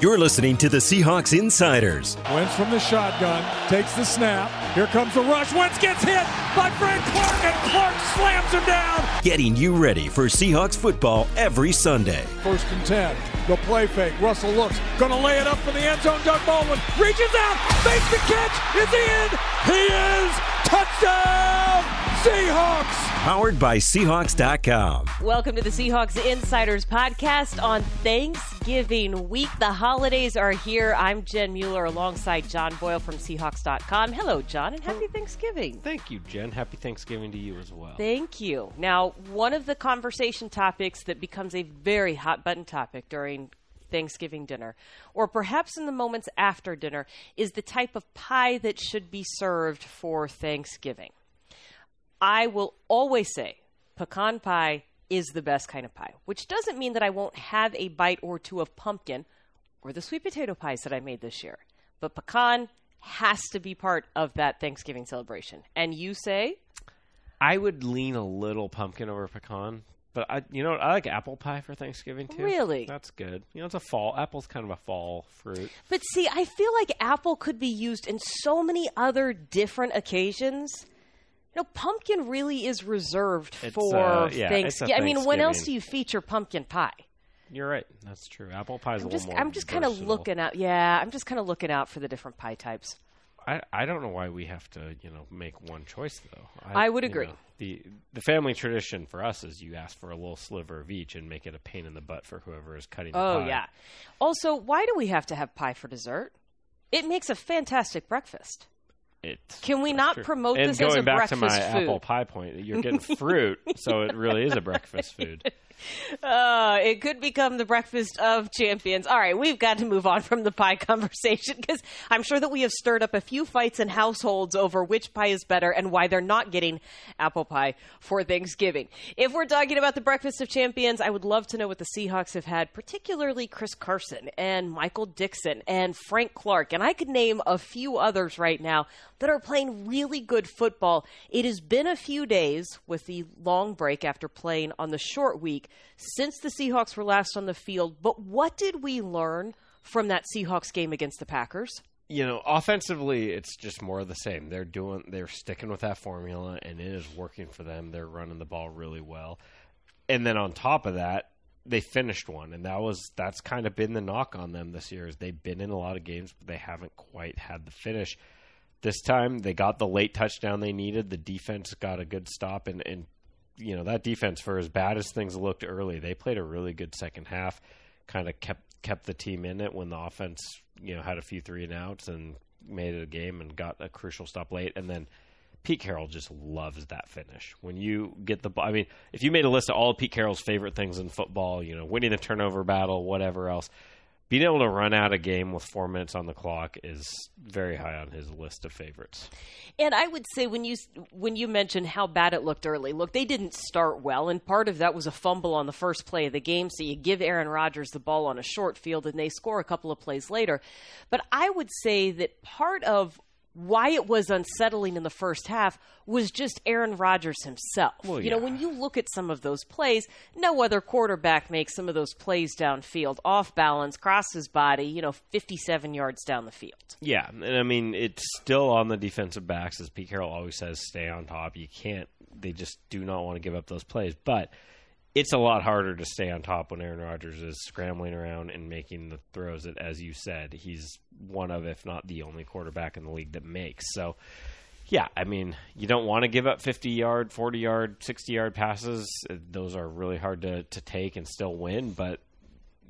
You're listening to the Seahawks Insiders. Wentz from the shotgun, takes the snap. Here comes the rush. Wentz gets hit by Frank Clark, and Clark slams him down. Getting you ready for Seahawks football every Sunday. First and 10. The play fake. Russell looks. Gonna lay it up for the end zone. Doug Baldwin reaches out. Makes the catch. Is he in? He is. Touchdown! Seahawks! Powered by Seahawks.com. Welcome to the Seahawks Insiders podcast on Thanksgiving week. The holidays are here. I'm Jen Mueller alongside John Boyle from Seahawks.com. Hello, John, and happy Thanksgiving. Thank you, Jen. Happy Thanksgiving to you as well. Thank you. Now, one of the conversation topics that becomes a very hot button topic during Thanksgiving dinner, or perhaps in the moments after dinner, is the type of pie that should be served for Thanksgiving. I will always say pecan pie is the best kind of pie, which doesn't mean that I won't have a bite or two of pumpkin or the sweet potato pies that I made this year. But pecan has to be part of that Thanksgiving celebration. And you say? I would lean a little pumpkin over pecan, but I, you know, I like apple pie for Thanksgiving too. Really? That's good. You know, it's a fall. Apple's kind of a fall fruit. But see, I feel like apple could be used in so many other different occasions. You know, pumpkin really is reserved It's, for uh, yeah, Thanksgiving. I mean, when else do you feature pumpkin pie? You're right. That's true. Apple pie is a I'm little just, more. I'm just kind of looking out. Yeah, I'm just kind of looking out for the different pie types. I, I don't know why we have to, you know, make one choice though. I would agree. know, the the family tradition for us is you ask for a little sliver of each and make it a pain in the butt for whoever is cutting. the pie. Oh yeah. Also, why do we have to have pie for dessert? It makes a fantastic breakfast. It, Can we not true. promote and this as a breakfast food? going a back to my food? apple pie point, you're getting fruit, so it really is a breakfast food. Uh, it could become the breakfast of champions. All right, we've got to move on from the pie conversation because I'm sure that we have stirred up a few fights in households over which pie is better and why they're not getting apple pie for Thanksgiving. If we're talking about the breakfast of champions, I would love to know what the Seahawks have had, particularly Chris Carson and Michael Dickson and Frank Clark. And I could name a few others right now that are playing really good football. It has been a few days with the long break after playing on the short week since the Seahawks were last on the field. But what did we learn from that Seahawks game against the Packers? You know, offensively, it's just more of the same. They're doing, they're sticking with that formula, and it is working for them. They're running the ball really well, and then on top of that, they finished one, and that was that's kind of been the knock on them this year. Is they've been in a lot of games, but they haven't quite had the finish. This time, they got the late touchdown they needed. The defense got a good stop, and and you know that defense, for as bad as things looked early, they played a really good second half. Kind of kept kept the team in it when the offense, you know, had a few three and outs and made it a game and got a crucial stop late. And then Pete Carroll just loves that finish. When you get the I mean, if you made a list of all Pete Carroll's favorite things in football, you know, winning the turnover battle, whatever else, being able to run out a game with four minutes on the clock is very high on his list of favorites. And I would say when you when you mentioned how bad it looked early, look, they didn't start well, and part of that was a fumble on the first play of the game. So you give Aaron Rodgers the ball on a short field, and they score a couple of plays later. But I would say that part of why it was unsettling in the first half was just Aaron Rodgers himself. Well, You know, when you look at some of those plays, no other quarterback makes some of those plays downfield, off balance, cross his body, you know, 57 yards down the field. Yeah, and I mean it's still on the defensive backs, as Pete Carroll always says. Stay on top. You can't. They just do not want to give up those plays, but it's a lot harder to stay on top when Aaron Rodgers is scrambling around and making the throws that, as you said, he's one of, if not the only quarterback in the league that makes. So, yeah, I mean, you don't want to give up 50 yard, 40 yard, 60 yard passes. Those are really hard to, to take and still win, but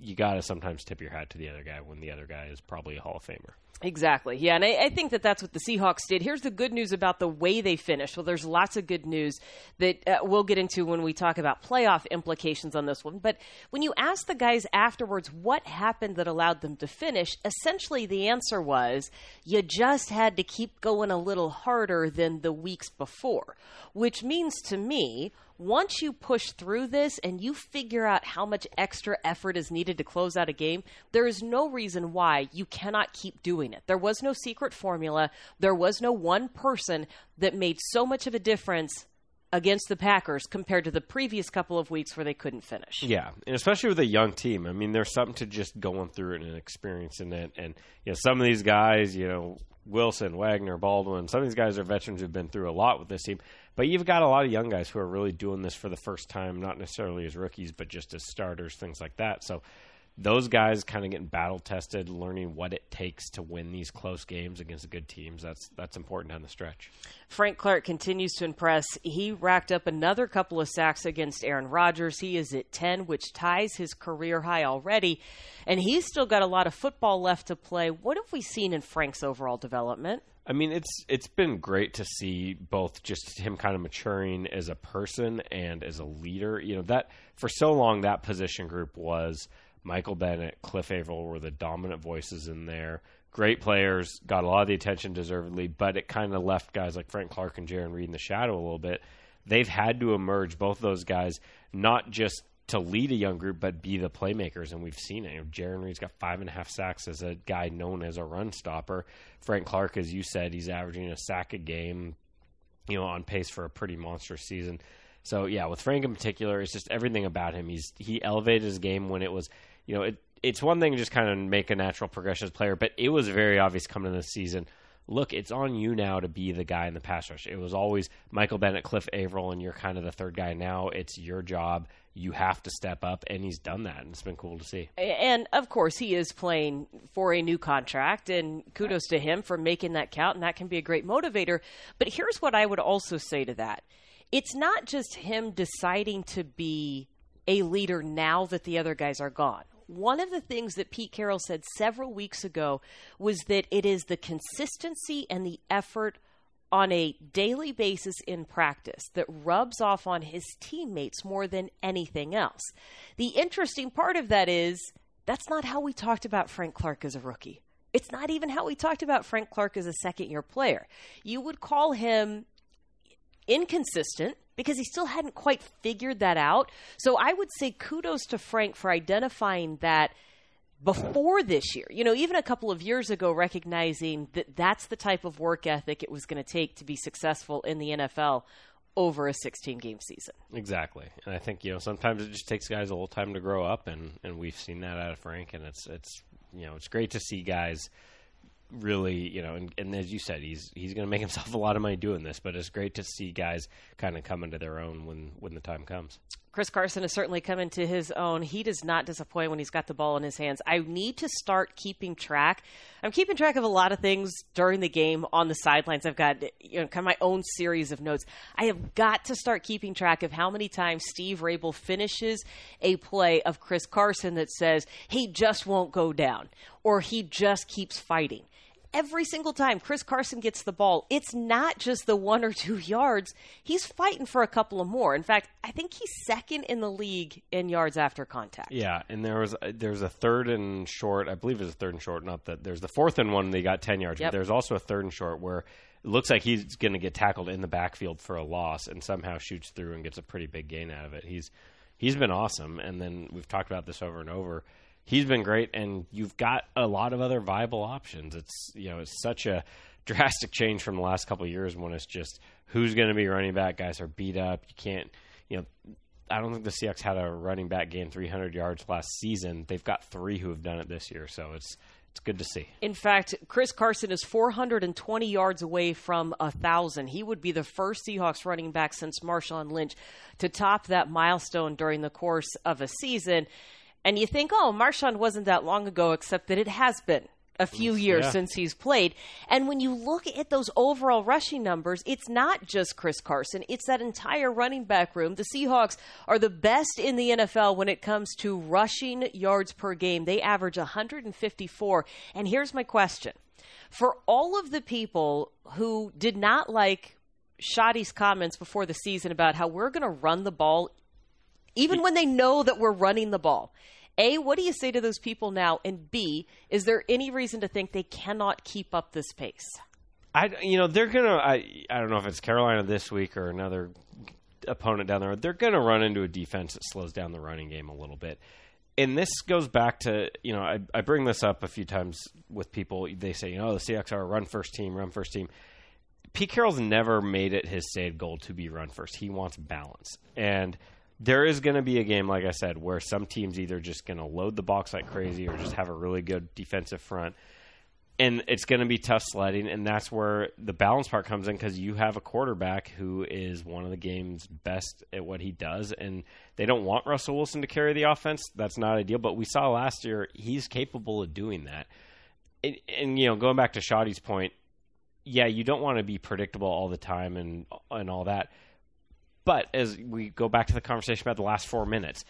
you got to sometimes tip your hat to the other guy when the other guy is probably a Hall of Famer. Exactly. Yeah, and I, I think that that's what the Seahawks did. Here's the good news about the way they finished. Well, there's lots of good news that uh, we'll get into when we talk about playoff implications on this one. But when you ask the guys afterwards what happened that allowed them to finish, essentially the answer was you just had to keep going a little harder than the weeks before, which means to me, once you push through this and you figure out how much extra effort is needed to close out a game, there is no reason why you cannot keep doing it. There was no secret formula. There was no one person that made so much of a difference against the Packers compared to the previous couple of weeks where they couldn't finish. Yeah, and especially with a young team. I mean, there's something to just going through it and experiencing it. And you know, some of these guys, you know, Wilson, Wagner, Baldwin, some of these guys are veterans who've been through a lot with this team. But you've got a lot of young guys who are really doing this for the first time, not necessarily as rookies, but just as starters, things like that. So those guys kind of getting battle tested, learning what it takes to win these close games against good teams. That's that's important down the stretch. Frank Clark continues to impress. He racked up another couple of sacks against Aaron Rodgers. He is at 10, which ties his career high already. And he's still got a lot of football left to play. What have we seen in Frank's overall development? I mean, it's it's been great to see both just him kind of maturing as a person and as a leader. You know, that for so long that position group was Michael Bennett, Cliff Avril were the dominant voices in there. Great players, got a lot of the attention deservedly, but it kind of left guys like Frank Clark and Jarran Reed in the shadow a little bit. They've had to emerge, both those guys, not just to lead a young group, but be the playmakers, and we've seen it. You know, Jarran Reed's got five and a half sacks as a guy known as a run stopper. Frank Clark, as you said, he's averaging a sack a game, you know, on pace for a pretty monstrous season. So yeah, with Frank in particular, it's just everything about him. He's he elevated his game when it was you know, it, it's one thing to just kind of make a natural progression as player, but it was very obvious coming into the season. Look, it's on you now to be the guy in the pass rush. It was always Michael Bennett, Cliff Avril, and you're kind of the third guy now. It's your job. You have to step up, and he's done that, and it's been cool to see. And of course, he is playing for a new contract, and kudos to him for making that count, and that can be a great motivator. But here's what I would also say to that it's not just him deciding to be a leader now that the other guys are gone one of the things that Pete Carroll said several weeks ago was that it is the consistency and the effort on a daily basis in practice that rubs off on his teammates more than anything else. The interesting part of that is that's not how we talked about Frank Clark as a rookie. It's not even how we talked about Frank Clark as a second year player. You would call him inconsistent because he still hadn't quite figured that out. So I would say kudos to Frank for identifying that before this year. You know, even a couple of years ago, recognizing that that's the type of work ethic it was going to take to be successful in the NFL over a 16 game season. Exactly. And I think, you know, sometimes it just takes guys a little time to grow up and and we've seen that out of Frank and it's it's you know, it's great to see guys really, you know, and, and as you said, he's he's going to make himself a lot of money doing this. But it's great to see guys kind of come into their own when when the time comes. Chris Carson has certainly come into his own. He does not disappoint when he's got the ball in his hands. I need to start keeping track. I'm keeping track of a lot of things during the game on the sidelines. I've got you know kind of my own series of notes. I have got to start keeping track of how many times Steve Raible finishes a play of Chris Carson that says he just won't go down or he just keeps fighting every single time Chris Carson gets the ball, it's not just the one or two yards. He's fighting for a couple of more. In fact, I think he's second in the league in yards after contact. Yeah, and there was a, there's a third and short. I believe it was a third and short. Not that there's the fourth and one. They got ten yards. Yep. But there's also a third and short where it looks like he's going to get tackled in the backfield for a loss and somehow shoots through and gets a pretty big gain out of it. He's he's been awesome. And then we've talked about this over and over he's been great, and you've got a lot of other viable options. It's you know it's such a drastic change from the last couple years when it's just who's going to be running back. Guys are beat up. You can't you know. I don't think the Seahawks had a running back gain 300 yards last season. They've got three who have done it this year, so it's it's good to see. In fact, Chris Carson is 420 yards away from a thousand. He would be the first Seahawks running back since Marshawn Lynch to top that milestone during the course of a season. And you think, oh, Marshawn wasn't that long ago, except that it has been a few years yeah. since he's played. And when you look at those overall rushing numbers, it's not just Chris Carson, it's that entire running back room. The Seahawks are the best in the NFL when it comes to rushing yards per game. They average 154. And here's my question for all of the people who did not like Schotty's comments before the season about how we're going to run the ball even when they know that we're running the ball. A, what do you say to those people now? And B, is there any reason to think they cannot keep up this pace? I, you know, they're gonna. I, I don't know if it's Carolina this week or another opponent down there. They're gonna run into a defense that slows down the running game a little bit. And this goes back to, you know, I, I bring this up a few times with people. They say, you know, the Seahawks are a run first team, run first team Pete Carroll's never made it his stated goal to be run first. He wants balance. And there is going to be a game, like I said, where some teams either just going to load the box like crazy or just have a really good defensive front. And it's going to be tough sledding, and that's where the balance part comes in because you have a quarterback who is one of the game's best at what he does, and they don't want Russell Wilson to carry the offense. That's not ideal, but we saw last year he's capable of doing that. And, and you know, going back to Schotty's point, yeah, you don't want to be predictable all the time and and all that. But as we go back to the conversation about the last four minutes,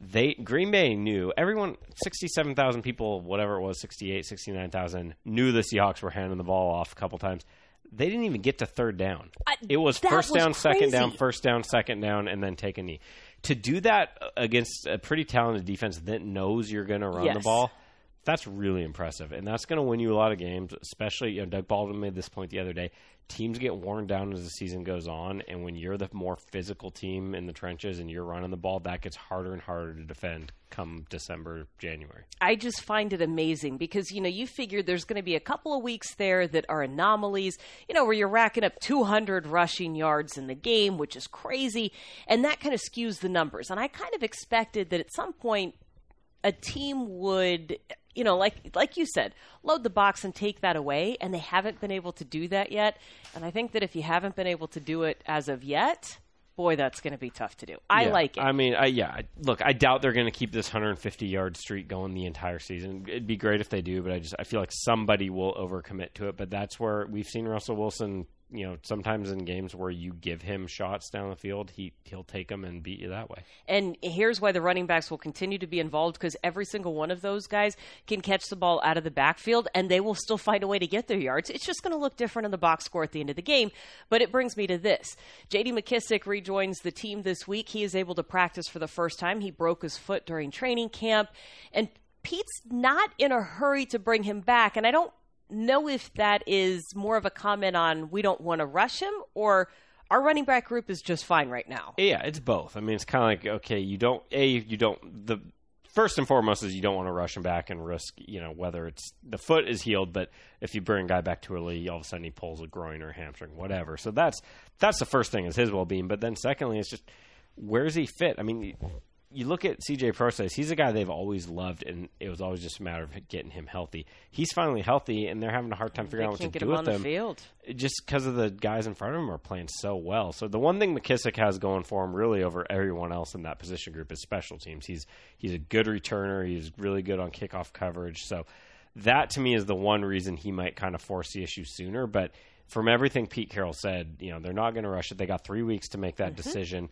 they Green Bay knew everyone 67,000 people whatever it was 68 69,000 knew the Seahawks were handing the ball off a couple times. They didn't even get to third down. I- it was first was down, second down, first down, second down and then take a knee. To do that against a pretty talented defense that knows you're going to run the ball, that's really impressive, and that's going to win you a lot of games. Especially, you know, Doug Baldwin made this point the other day. Teams get worn down as the season goes on, and when you're the more physical team in the trenches and you're running the ball, that gets harder and harder to defend come December, January. I just find it amazing because you know you figure there's going to be a couple of weeks there that are anomalies, you know, where you're racking up 200 rushing yards in the game, which is crazy, and that kind of skews the numbers. And I kind of expected that at some point a team would you know like like you said load the box and take that away and they haven't been able to do that yet and i think that if you haven't been able to do it as of yet boy that's going to be tough to do i Yeah. like it I mean, I, yeah. Look, I doubt they're going to keep this 150 yard streak going the entire season. It'd be great if they do, but I just I feel like somebody will overcommit to it. But that's where we've seen Russell Wilson. You know, sometimes in games where you give him shots down the field, he he'll take them and beat you that way. And here's why the running backs will continue to be involved because every single one of those guys can catch the ball out of the backfield and they will still find a way to get their yards. It's just going to look different in the box score at the end of the game. But it brings me to this JD McKissic rejoins the team this week. He is able to practice for the first time. He broke his foot during training camp. And Pete's not in a hurry to bring him back. And I don't know if that is more of a comment on we don't want to rush him or our running back group is just fine right now. Yeah, it's both. I mean, it's kind of like okay, you don't a you don't the first and foremost is you don't want to rush him back and risk you know whether it's the foot is healed, but if you bring a guy back too early, all of a sudden he pulls a groin or hamstring, whatever. So that's that's the first thing is his well being. But then secondly, it's just where's he fit? I mean. You look at CJ Prosise, he's a guy they've always loved, and it was always just a matter of getting him healthy. He's finally healthy, and they're having a hard time figuring out what to do him with on him the field. just because of the guys in front of him are playing so well. So the one thing McKissic has going for him, really over everyone else in that position group, is special teams. He's he's a good returner. He's really good on kickoff coverage. So that to me is the one reason he might kind of force the issue sooner. But from everything Pete Carroll said, you know they're not going to rush it. They got three weeks to make that mm-hmm. decision.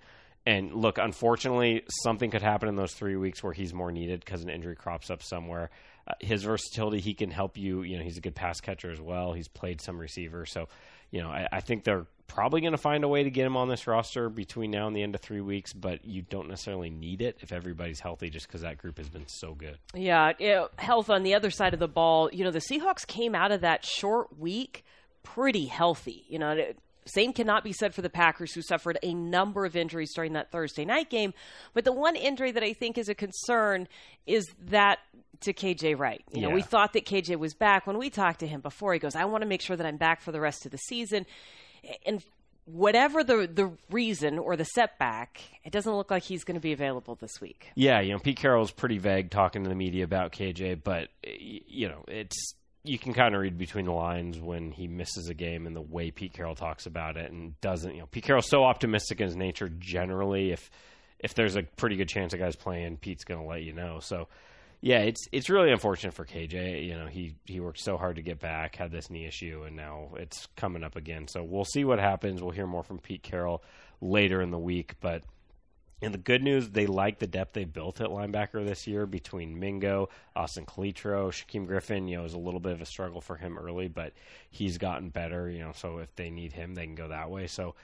And look, unfortunately, something could happen in those three weeks where he's more needed because an injury crops up somewhere. Uh, his versatility, he can help you. You know, he's a good pass catcher as well. He's played some receiver, so you know, I, I think they're probably going to find a way to get him on this roster between now and the end of three weeks. But you don't necessarily need it if everybody's healthy, just because that group has been so good. Yeah, health on the other side of the ball. You know, the Seahawks came out of that short week pretty healthy. You know, same cannot be said for the Packers, who suffered a number of injuries during that Thursday night game. But the one injury that I think is a concern is that to KJ Wright. You know, Yeah. we thought that KJ was back when we talked to him before. He goes, "I want to make sure that I'm back for the rest of the season," and whatever the the reason or the setback, it doesn't look like he's going to be available this week. Yeah, you know, Pete Carroll's pretty vague talking to the media about KJ, but you know, it's you can kind of read between the lines when he misses a game and the way Pete Carroll talks about it and doesn't. You know, Pete Carroll's so optimistic in his nature. Generally, if if there's a pretty good chance a guy's playing, Pete's going to let you know. So. Yeah, it's it's really unfortunate for KJ. You know, he he worked so hard to get back, had this knee issue, and now it's coming up again. So we'll see what happens. We'll hear more from Pete Carroll later in the week, but and the good news, they like the depth they built at linebacker this year between Mingo, Austin Calitro, Shaquem Griffin. You know, it was a little bit of a struggle for him early, but he's gotten better. You know, so if they need him, they can go that way. So,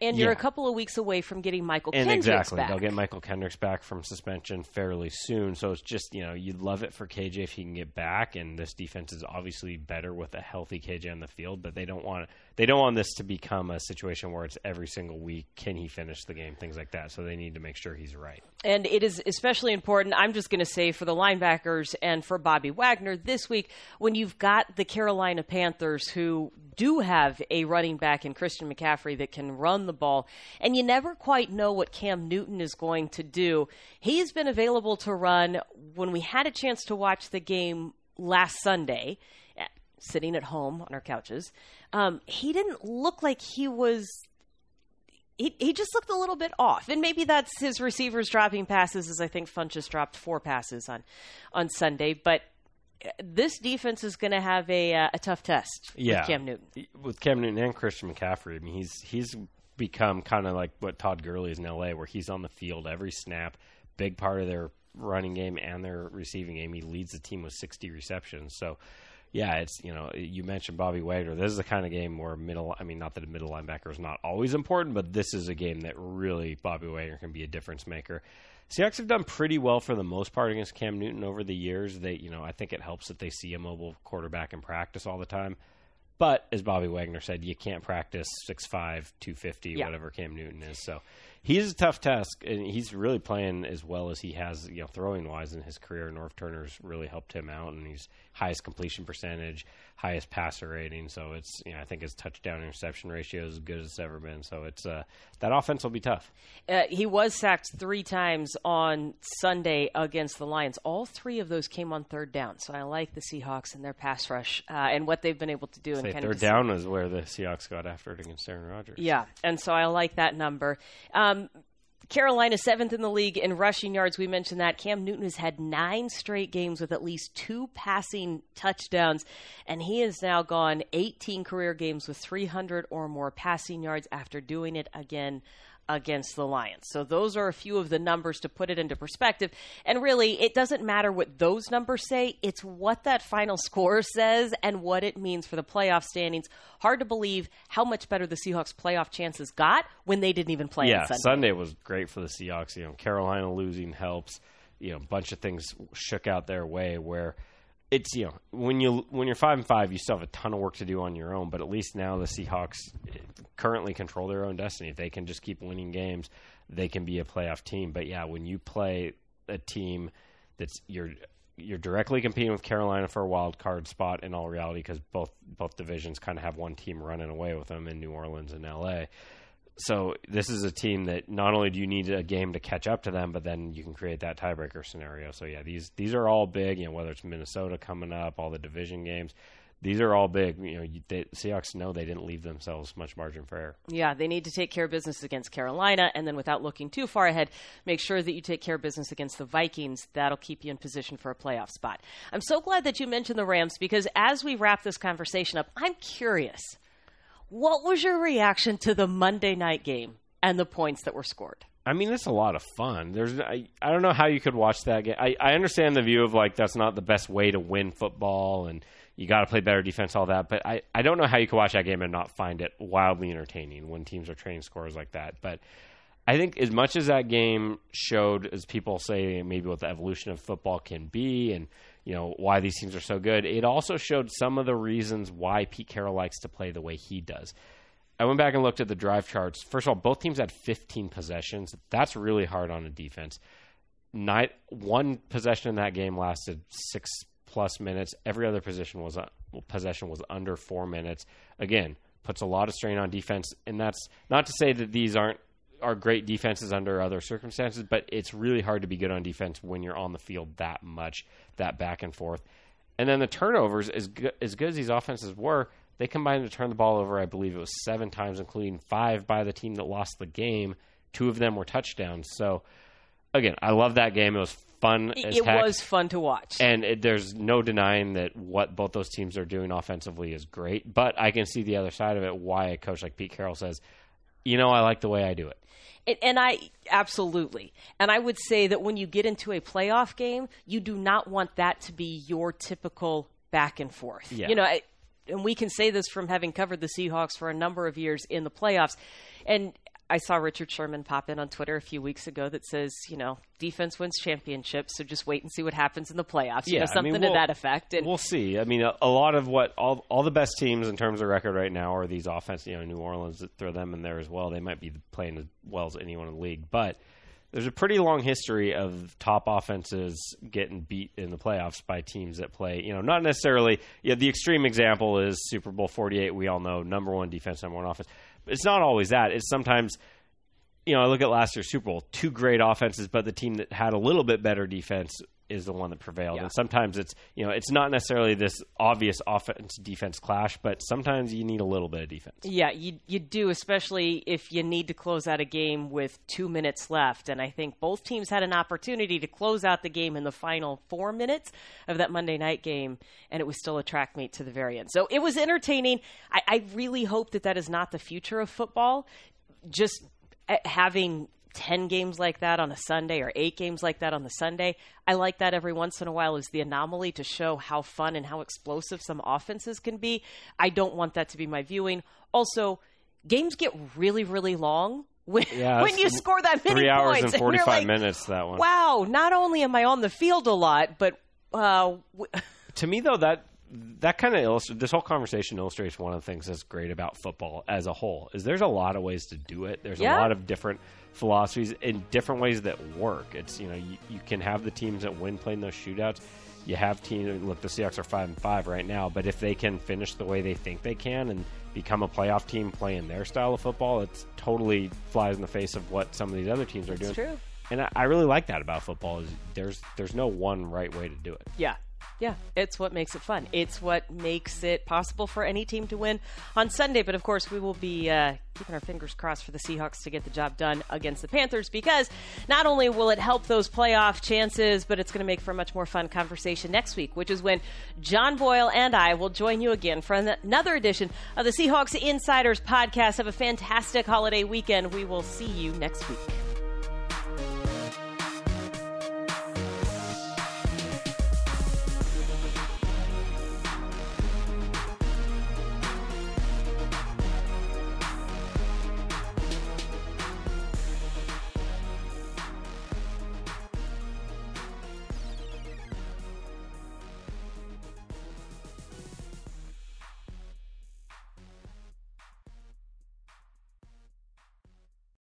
And you're Yeah. a couple of weeks away from getting Mychal and Kendricks exactly, back. they'll get Mychal Kendricks back from suspension fairly soon. So it's just you know you'd love it for KJ if he can get back, and this defense is obviously better with a healthy KJ on the field. But they don't want they don't want this to become a situation where it's every single week can he finish the game, things like that. So they need to make sure he's right. And it is especially important, I'm just going to say, for the linebackers and for Bobby Wagner this week when you've got the Carolina Panthers who do have a running back in Christian McCaffrey that can run the ball, and you never quite know what Cam Newton is going to do. He's been available to run when we had a chance to watch the game last Sunday, eh, sitting at home on our couches. Um, he didn't look like he was he, he just looked a little bit off. And maybe that's his receivers dropping passes, as I think Funchess dropped four passes on, on Sunday. But uh, this defense is going to have a, uh, a tough test yeah. with Cam Newton. With Cam Newton and Christian McCaffrey, I mean, he's he's become kind of like what Todd Gurley is in LA, where he's on the field every snap, big part of their running game and their receiving game. He leads the team with 60 receptions. So yeah, it's you know you mentioned Bobby Wagner. This is the kind of game where middle. I mean, not that a middle linebacker is not always important, but this is a game that really Bobby Wagner can be a difference maker. Seahawks have done pretty well for the most part against Cam Newton over the years. They, you know, I think it helps that they see a mobile quarterback in practice all the time. But as Bobby Wagner said, you can't practice 6'5", 250, Yeah. whatever Cam Newton is. So he's a tough task, and he's really playing as well as he has, you know, throwing wise in his career. Norv Turner's really helped him out, and he's highest completion percentage, highest passer rating. So it's, you know, I think his touchdown interception ratio is as good as it's ever been. So it's uh, that offense will be tough. Uh, he was sacked three times on Sunday against the Lions. All three of those came on third down. So I like the Seahawks and their pass rush uh, and what they've been able to do. in Say kind third of down is where the Seahawks got after it against Aaron Rodgers. Yeah, and so I like that number. Um, Um, Carolina seventh in the league in rushing yards. We mentioned that Cam Newton has had nine straight games with at least two passing touchdowns, and he has now gone 18 career games with 300 or more passing yards after doing it again against the Lions. So those are a few of the numbers to put it into perspective. And really, it doesn't matter what those numbers say, it's what that final score says and what it means for the playoff standings. Hard to believe how much better the Seahawks playoff chances got when they didn't even play yeah, on Sunday. was great for the Seahawks. You know, Carolina losing helps. You know, a bunch of things shook out their way where it's you know when you when you're five and five, you still have a ton of work to do on your own. But at least now the Seahawks eh, currently control their own destiny. If they can just keep winning games, they can be a playoff team. But yeah, when you play a team that's you're you're directly competing with Carolina for a wild card spot in all reality because both both divisions kind of have one team running away with them in New Orleans and LA. So this is a team that not only do you need a game to catch up to them, but then you can create that tiebreaker scenario. So yeah, these these are all big. You know, whether it's Minnesota coming up, all the division games, these are all big. You know, Seahawks know they didn't leave themselves much margin for error. Yeah, they need to take care of business against Carolina, and then without looking too far ahead, make sure that you take care of business against the Vikings. That'll keep you in position for a playoff spot. I'm so glad that you mentioned the Rams because as we wrap this conversation up, I'm curious. What was your reaction to the Monday night game and the points that were scored? I mean, it's a lot of fun. There's, I, I don't know how you could watch that game. I, I understand the view of like that's not the best way to win football, and you got to play better defense, all that. But I, I don't know how you could watch that game and not find it wildly entertaining when teams are trading scores like that. But I think as much as that game showed, as people say, maybe what the evolution of football can be, and you know why these teams are so good, it also showed some of the reasons why Pete Carroll likes to play the way he does. I went back and looked at the drive charts. First of all, both teams had 15 possessions. That's really hard on a defense. Night, one possession in that game lasted six plus minutes. Every other position was uh, possession was under four minutes. Again, puts a lot of strain on defense, and that's not to say that these aren't are great defenses under other circumstances, but it's really hard to be good on defense when you're on the field that much, that back and forth. And then the turnovers, as good, as good as these offenses were, they combined to turn the ball over. I believe it was seven times, including five by the team that lost the game. Two of them were touchdowns. So, again, I love that game. It was fun as It heck. was fun to watch. And it, there's no denying that what both those teams are doing offensively is great. But I can see the other side of it. Why a coach like Pete Carroll says, "You know, I like the way I do it." And, and I absolutely. And I would say that when you get into a playoff game, you do not want that to be your typical back and forth. Yeah. You know, I, and we can say this from having covered the Seahawks for a number of years in the playoffs. And I saw Richard Sherman pop in on Twitter a few weeks ago that says, you know, defense wins championships, so just wait and see what happens in the playoffs. you know, I something mean, to we'll- that effect. And we'll see. I mean, a, a lot of what all all the best teams in terms of record right now are these offense. You know, New Orleans throw them in there as well. They might be playing as well as anyone in the league, but there's a pretty long history of top offenses getting beat in the playoffs by teams that play, you know, not necessarily. Yeah, the extreme example is Super Bowl 48. We all know number one defense, number one offense. It's not always that. It's sometimes, you know, I look at last year's Super Bowl, two great offenses, but the team that had a little bit better defense is the one that prevailed. Yeah. And sometimes it's you know it's not necessarily this obvious offense defense clash, but sometimes you need a little bit of defense. Yeah, you you do, especially if you need to close out a game with two minutes left. And I think both teams had an opportunity to close out the game in the final four minutes of that Monday night game, and it was still a track meet to the very end. So it was entertaining. I, I really hope that that is not the future of football. Just uh, having 10 games like that on a Sunday or eight games like that on the Sunday. I like that every once in a while as the anomaly to show how fun and how explosive some offenses can be. I don't want that to be my viewing. Also, games get really, really long. When, Yeah, when you score that many Three hours points, and you're 45 like, minutes, that one. Wow, not only am I on the field a lot, but uh, w- to me though that that kind of illustrates this whole conversation illustrates one of the things that's great about football as a whole is there's a lot of ways to do it there's Yeah. a lot of different philosophies and different ways that work it's you know you, you can have the teams that win playing those shootouts you have teams look the Seahawks are five and five right now but if they can finish the way they think they can and become a playoff team playing their style of football it's totally flies in the face of what some of these other teams are doing true. and I, I really like that about football is there's there's no one right way to do it Yeah. Yeah, it's what makes it fun. It's what makes it possible for any team to win on Sunday. But of course, we will be uh, keeping our fingers crossed for the Seahawks to get the job done against the Panthers because not only will it help those playoff chances, but it's going to make for a much more fun conversation next week, which is when John Boyle and I will join you again for another edition of the Seahawks Insiders podcast. Have a fantastic holiday weekend. We will see you next week.